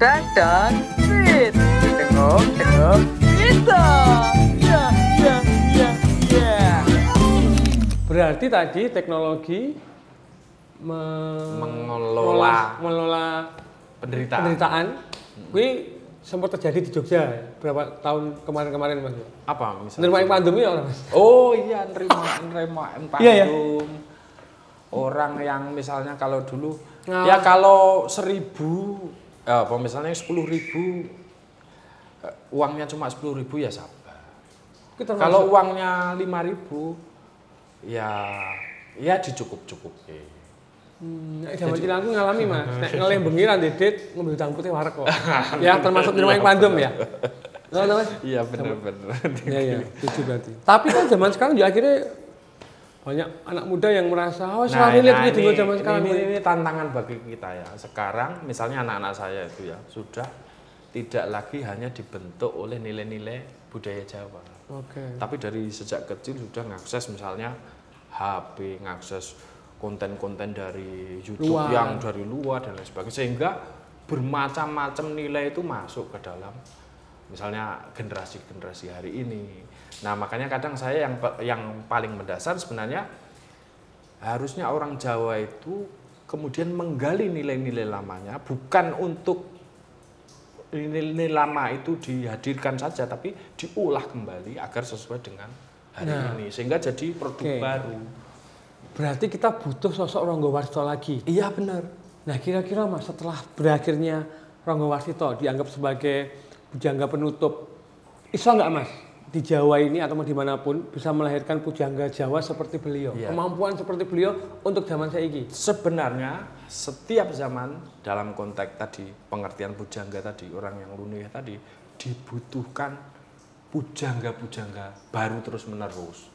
dan fit. Tengok, tengok, kita. Ya, ya, ya, ya. Berarti tadi teknologi me- Mengelola. mengelola Penderitaan. penderitaan. Kui sempat terjadi di Jogja berapa tahun kemarin-kemarin mas? Apa misalnya? Nerima yang pandemi ya orang mas? Oh iya, nerima nerima empati. Iya, ya? Orang yang misalnya kalau dulu Nah. ya kalau seribu, apa misalnya sepuluh ribu, eh, uangnya cuma sepuluh ribu ya sabar. Kalau uangnya lima ribu, ya ya dicukup-cukupi. Hmm, zaman cilik aku ngalami mas, nek ngelih bengi ra dedet ngombe utang putih warek kok. ya termasuk nerima yang pandem ya. Iya benar-benar. Iya iya, setuju berarti. Tapi kan zaman sekarang juga akhirnya banyak anak muda yang merasa, oh selalu lihat video ini, zaman sekarang. ini, ini tantangan bagi kita ya. Sekarang misalnya anak-anak saya itu ya sudah tidak lagi hanya dibentuk oleh nilai-nilai budaya Jawa. Oke. Tapi dari sejak kecil sudah ngakses misalnya HP, ngakses konten-konten dari YouTube Luar. yang dari luar dan lain sebagainya sehingga bermacam-macam nilai itu masuk ke dalam misalnya generasi-generasi hari ini. Nah, makanya kadang saya yang yang paling mendasar sebenarnya harusnya orang Jawa itu kemudian menggali nilai-nilai lamanya bukan untuk nilai-nilai lama itu dihadirkan saja tapi diolah kembali agar sesuai dengan hari Nah. ini sehingga jadi produk Oke. baru. Berarti kita butuh sosok Ronggo Warsito lagi. Iya benar. Nah kira-kira mas setelah berakhirnya Ronggo Warsito dianggap sebagai pujangga penutup, bisa nggak mas di Jawa ini atau di mana pun bisa melahirkan pujangga Jawa seperti beliau, Iya. kemampuan seperti beliau untuk zaman saiki. Sebenarnya setiap zaman dalam konteks tadi pengertian pujangga tadi orang yang lunuh tadi dibutuhkan pujangga-pujangga baru terus menerus.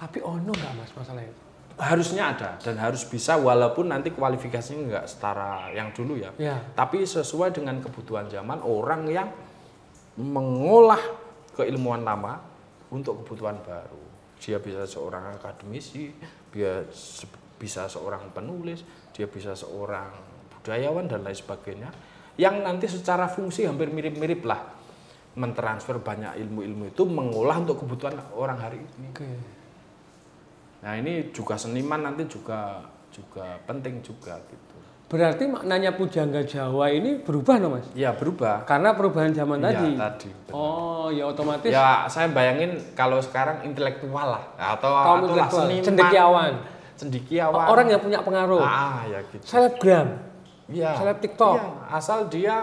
Tapi ono nggak mas masalah itu? Harusnya ada dan harus bisa walaupun nanti kualifikasinya nggak setara yang dulu ya. Ya. Tapi sesuai dengan kebutuhan zaman orang yang mengolah keilmuan lama untuk kebutuhan baru. Dia bisa seorang akademisi, dia bisa seorang penulis, dia bisa seorang budayawan dan lain sebagainya. Yang nanti secara fungsi hampir mirip-mirip lah mentransfer banyak ilmu-ilmu itu mengolah untuk kebutuhan orang hari ini. Oke. Nah ini juga seniman nanti juga juga penting juga gitu. Berarti maknanya pujangga Jawa ini berubah no mas? Ya berubah. Karena perubahan zaman Iya, tadi. tadi. benar. Oh ya otomatis Ya saya bayangin kalau sekarang intelektual lah atau kaum atau intelektual, seniman, cendekiawan, cendekiawan. orang yang punya pengaruh, ah ya gitu. selebgram, Iya. seleb TikTok. Iya, asal dia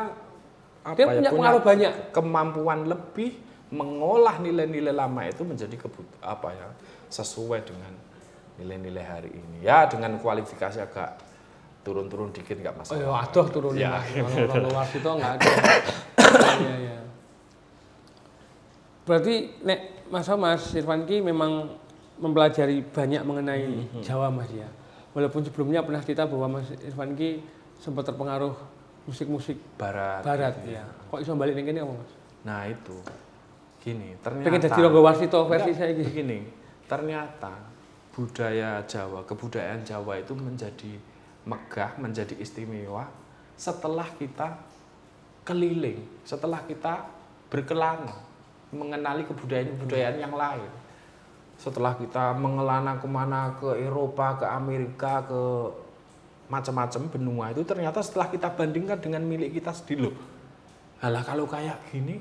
apa Dia ya, punya pengaruh banyak. kemampuan lebih mengolah nilai-nilai lama itu menjadi kebut apa ya sesuai dengan nilai-nilai hari ini. Ya dengan kualifikasi agak turun-turun dikit nggak Oh masalah. ya aduh turunnya Ya. mas. Orang luar itu nggak ada. Iya iya. Berarti nek masa Mas Irfan Ki memang mempelajari banyak mengenai Hmm, Jawa Mas ya. Walaupun sebelumnya pernah cerita bahwa Mas Irfan Ki sempat terpengaruh musik-musik Barat. barat ya. Kok iso balik ning kene Mas? Nah itu gini ternyata Pengen jadi Ronggo Warsito versi saya gitu. begini ternyata budaya Jawa kebudayaan Jawa itu menjadi megah menjadi istimewa setelah kita keliling setelah kita berkelana mengenali kebudayaan-kebudayaan yang lain setelah kita mengelana ke mana ke Eropa ke Amerika ke macam-macam benua itu ternyata setelah kita bandingkan dengan milik kita sendiri loh Alah kalau kayak gini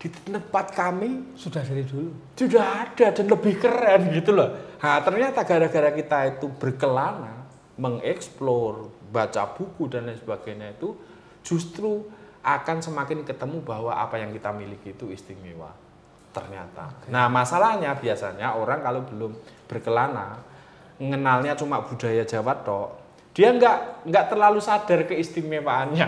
di tempat kami Sudah dari dulu. sudah ada dan lebih keren gitu loh. Nah, ternyata gara-gara kita itu berkelana, mengeksplor, baca buku dan lain sebagainya itu justru akan semakin ketemu bahwa apa yang kita miliki itu istimewa. Ternyata. Nah, masalahnya biasanya orang kalau belum berkelana, mengenalnya cuma budaya Jawa tok, dia nggak nggak terlalu sadar keistimewaannya.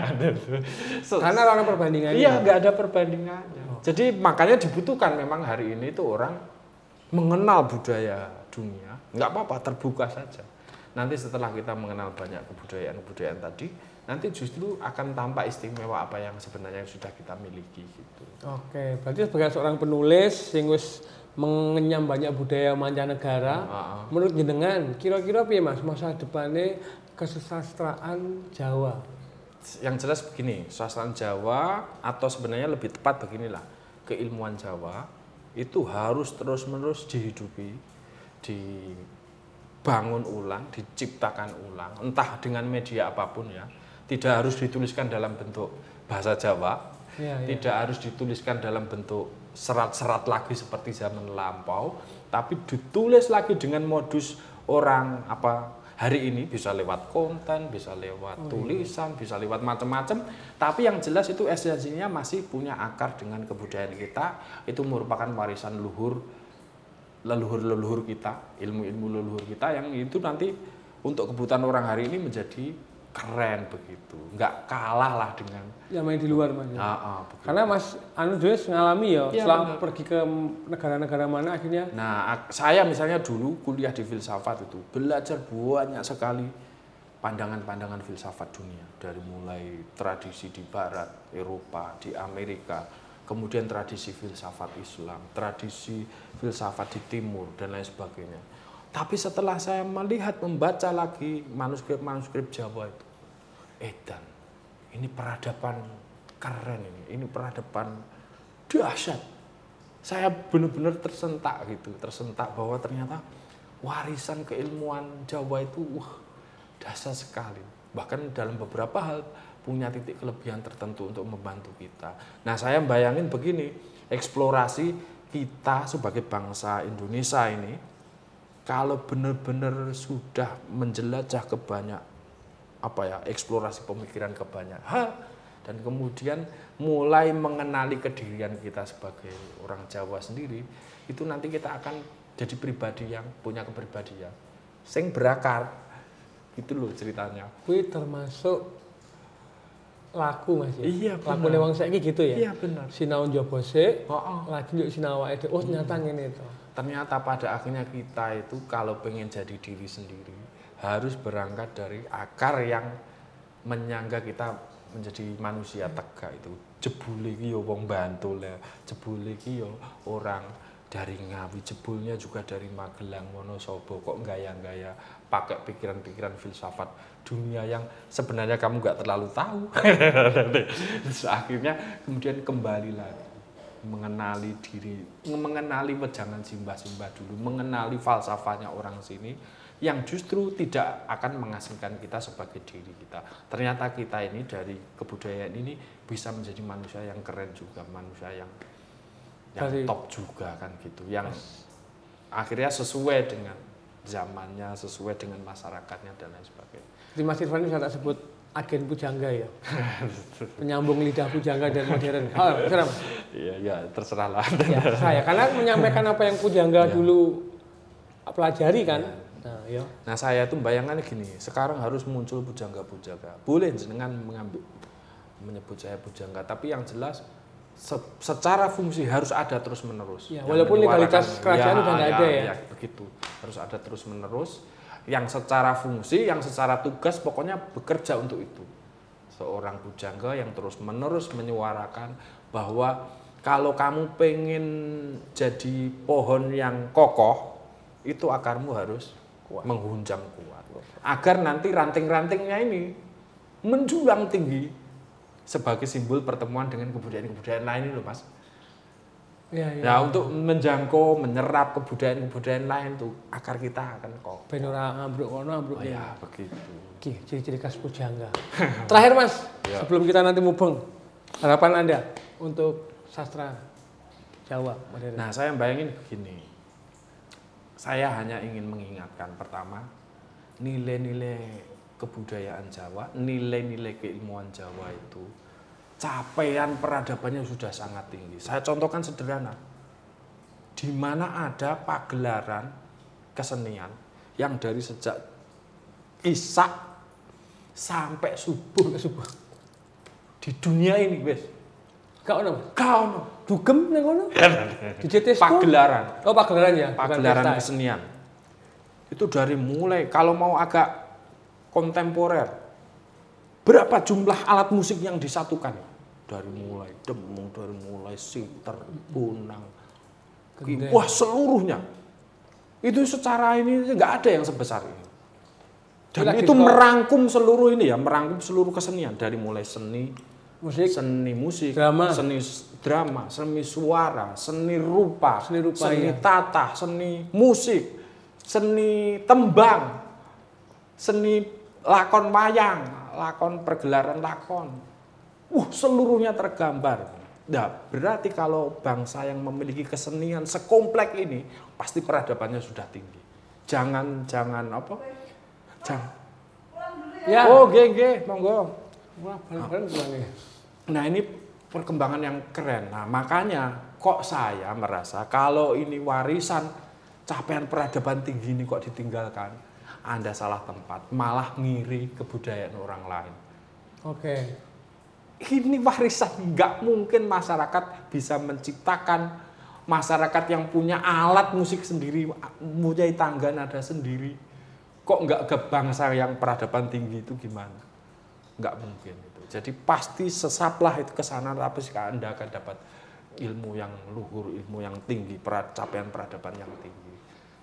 So- Karena orang perbandingannya. Iya, nggak ada perbandingannya. Jadi makanya dibutuhkan memang hari ini tuh orang mengenal budaya dunia. Nggak apa-apa, terbuka saja. Nanti setelah kita mengenal banyak kebudayaan-kebudayaan tadi, nanti justru akan tampak istimewa apa yang sebenarnya sudah kita miliki gitu. Oke, berarti sebagai seorang penulis yang wis mengenyam banyak budaya mancanegara, Heeh. menurut jenengan kira-kira piye Mas masa depannya kesusastraan Jawa? yang jelas begini, sastra Jawa atau sebenarnya lebih tepat beginilah, keilmuan Jawa itu harus terus-menerus dihidupi, dibangun ulang, diciptakan ulang, entah dengan media apa pun ya. Tidak harus dituliskan dalam bentuk bahasa Jawa, Ya, ya. tidak harus dituliskan dalam bentuk serat-serat lagi seperti zaman lampau, tapi ditulis lagi dengan modus orang apa hari ini bisa lewat konten, bisa lewat tulisan, bisa lewat macam-macam. Tapi yang jelas itu esensinya masih punya akar dengan kebudayaan kita. Itu merupakan warisan luhur leluhur-leluhur kita, ilmu-ilmu leluhur kita yang itu nanti untuk kebutuhan orang hari ini menjadi keren begitu, nggak kalah lah dengan yang main di luar mas. ya. ah, ah, begitu. Karena Mas Anu juga ngalami ya, Iya, setelah benar. pergi ke negara-negara mana akhirnya Nah, saya misalnya dulu kuliah di filsafat itu belajar banyak sekali pandangan-pandangan filsafat dunia dari mulai tradisi di barat, Eropa, di Amerika, kemudian tradisi filsafat Islam, tradisi filsafat di timur dan lain sebagainya. Tapi setelah saya melihat membaca lagi manuskrip-manuskrip Jawa itu, edan, ini peradaban keren ini, ini peradaban dahsyat saya benar-benar tersentak gitu, tersentak bahwa ternyata warisan keilmuan Jawa itu wah dahsyat sekali. Bahkan dalam beberapa hal punya titik kelebihan tertentu untuk membantu kita. Nah, saya bayangin begini, eksplorasi kita sebagai bangsa Indonesia ini kalau benar-benar sudah menjelajah ke banyak apa ya eksplorasi pemikiran ke banyak hal dan kemudian mulai mengenali kedirian kita sebagai orang Jawa sendiri itu nanti kita akan jadi pribadi yang punya kepribadian sing berakar itu loh ceritanya kui termasuk laku Mas ya. Iya, Laku benar. wong saiki gitu ya. iya benar Sinau njobo sik, oh, oh. lagi njuk sinau awake dhewe. Oh, ternyata ngene to. ternyata pada akhirnya kita itu kalau pengen jadi diri sendiri harus berangkat dari akar yang menyangga kita menjadi manusia tegak itu jebule iki ya wong Bantul ya jebule iki ya orang dari Ngawi jebulnya juga dari Magelang Wonosobo kok gaya-gaya pakai pikiran-pikiran filsafat dunia yang sebenarnya kamu nggak terlalu tahu Terus akhirnya kemudian kembali lagi mengenali diri, mengenali wejangan simbah-simbah dulu, mengenali falsafahnya orang sini yang justru tidak akan mengasingkan kita sebagai diri kita. Ternyata kita ini dari kebudayaan ini bisa menjadi manusia yang keren juga, manusia yang yang Dari- top juga kan gitu, yang akhirnya sesuai dengan zamannya, sesuai dengan masyarakatnya dan lain sebagainya. Jadi Mas Irfan bisa tak sebut agen pujangga ya. Penyambung lidah pujangga dan modern. Oh, terserah Mas. Iya, ya terserah lah. Ya, saya karena menyampaikan apa yang pujangga dulu pelajari kan. Nah, ya. Nah saya tuh bayangannya gini, sekarang harus muncul pujangga-pujangga. Boleh jenengan mengambil menyebut saya pujangga, tapi yang jelas se- secara fungsi harus ada terus menerus. Ya, walaupun legalitas kerajaan udah nggak ada ya. begitu, harus ada terus menerus. Yang secara fungsi, yang secara tugas, pokoknya bekerja untuk itu. Seorang pujangga yang terus menerus menyuarakan bahwa kalau kamu pengen jadi pohon yang kokoh, itu akarmu harus menghunjam kuat. Agar nanti ranting-rantingnya ini menjulang tinggi sebagai simbol pertemuan dengan kebudayaan-kebudayaan lain itu, Mas. Ya, ya. Nah, untuk menjangkau, menyerap kebudayaan-kebudayaan lain tuh akar kita akan kokoh. Ben ora ambruk kono ambruk Oh, ya, begitu. Oke, ciri-ciri khas pujangga. Terakhir Mas, Ya. sebelum kita nanti mubeng, harapan Anda untuk sastra Jawa modern. Nah, saya bayangin begini. Saya hanya ingin mengingatkan pertama nilai-nilai kebudayaan Jawa, nilai-nilai keilmuan Jawa itu capaian peradabannya sudah sangat tinggi. Saya contohkan sederhana. Di mana ada pagelaran kesenian yang dari sejak Isak sampai subuh Ke subuh. di dunia ini, wes. Ono. Mas? Kau no. Dugem ning kono? Di JTS Pagelaran. Oh, pagelaran ya. pagelaran ya? kesenian itu dari mulai kalau mau agak kontemporer. Berapa jumlah alat musik yang disatukan? Dari mulai demung dari mulai siter bonang Gendeng. wah seluruhnya. Itu secara ini nggak ada yang sebesar ini. Dan Lagi itu merangkum seluruh ini ya, merangkum seluruh kesenian. Dari mulai seni, musik, seni musik, Drama. seni drama, seni suara, seni rupa, Seni rupa, seni iya. tata, seni musik, seni tembang, seni lakon wayang, lakon pergelaran lakon. Uh, seluruhnya tergambar. Nah, berarti kalau bangsa yang memiliki kesenian sekomplek ini pasti peradabannya sudah tinggi. Jangan jangan apa? Jangan. ya. Oh, ge ge, monggo. Nah ini perkembangan yang keren. Nah makanya kok saya merasa kalau ini warisan capaian peradaban tinggi ini kok ditinggalkan, Anda salah tempat, malah ngiri kebudayaan orang lain. Oke. Ini warisan, nggak mungkin masyarakat bisa menciptakan masyarakat yang punya alat musik sendiri, punya tangga nada sendiri. Kok nggak ke bangsa yang peradaban tinggi itu gimana? Nggak mungkin itu. Jadi pasti sesaplah itu ke sana, tapi Anda akan dapat ilmu yang luhur, ilmu yang tinggi, capaian peradaban yang tinggi.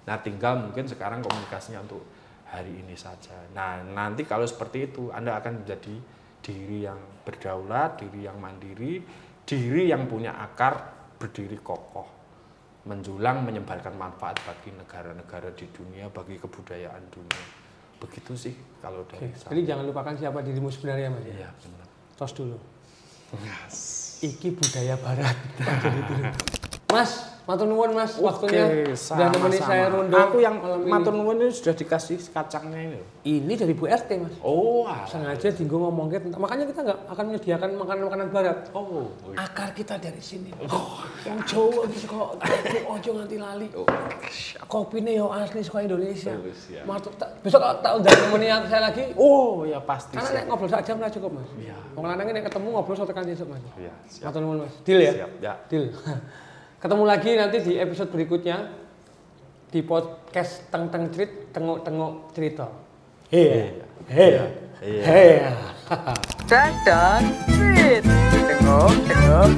Nah tinggal mungkin sekarang komunikasinya untuk hari ini saja. Nah nanti kalau seperti itu Anda akan menjadi diri yang berdaulat, diri yang mandiri, diri yang punya akar, berdiri kokoh, menjulang menyebarkan manfaat bagi negara-negara di dunia, bagi kebudayaan dunia. Begitu sih kalau Oke. dari saya. Jadi jangan lupakan siapa dirimu sebenarnya, Mas. Iya benar. Tos dulu. Iki budaya barat. Mas, matur nuwun Mas, waktunya Oke, sudah sama-sama. saya rondo. Aku yang matur nuwun ini sudah dikasih kacangnya ini. loh. Ini dari Bu RT, Mas. Oh, alah. Sengaja Dinggo ngomongnya tentang makanya kita nggak akan menyediakan makanan-makanan barat. oh, Akar kita dari sini. Oh, yang Jawa bisa kok ojo nganti lali. oh. Kopinya yo asli suka Indonesia. Oh, siap. Matur tak- besok tak tak undang nemenin saya lagi. oh ya pasti. Karena nek ngobrol sak jam lah cukup, Mas. Iya. Wong lanang nek ketemu ngobrol satu kali esuk, Mas. Iya, siap. Matur nuwun, Mas. Deal ya? Siap, ya. Deal. Ketemu lagi nanti di episode berikutnya di podcast Teng Teng Cerit Tengok Tengok Cerita. Iya. Iya. Dang dang, sweet. Tengok, tengok,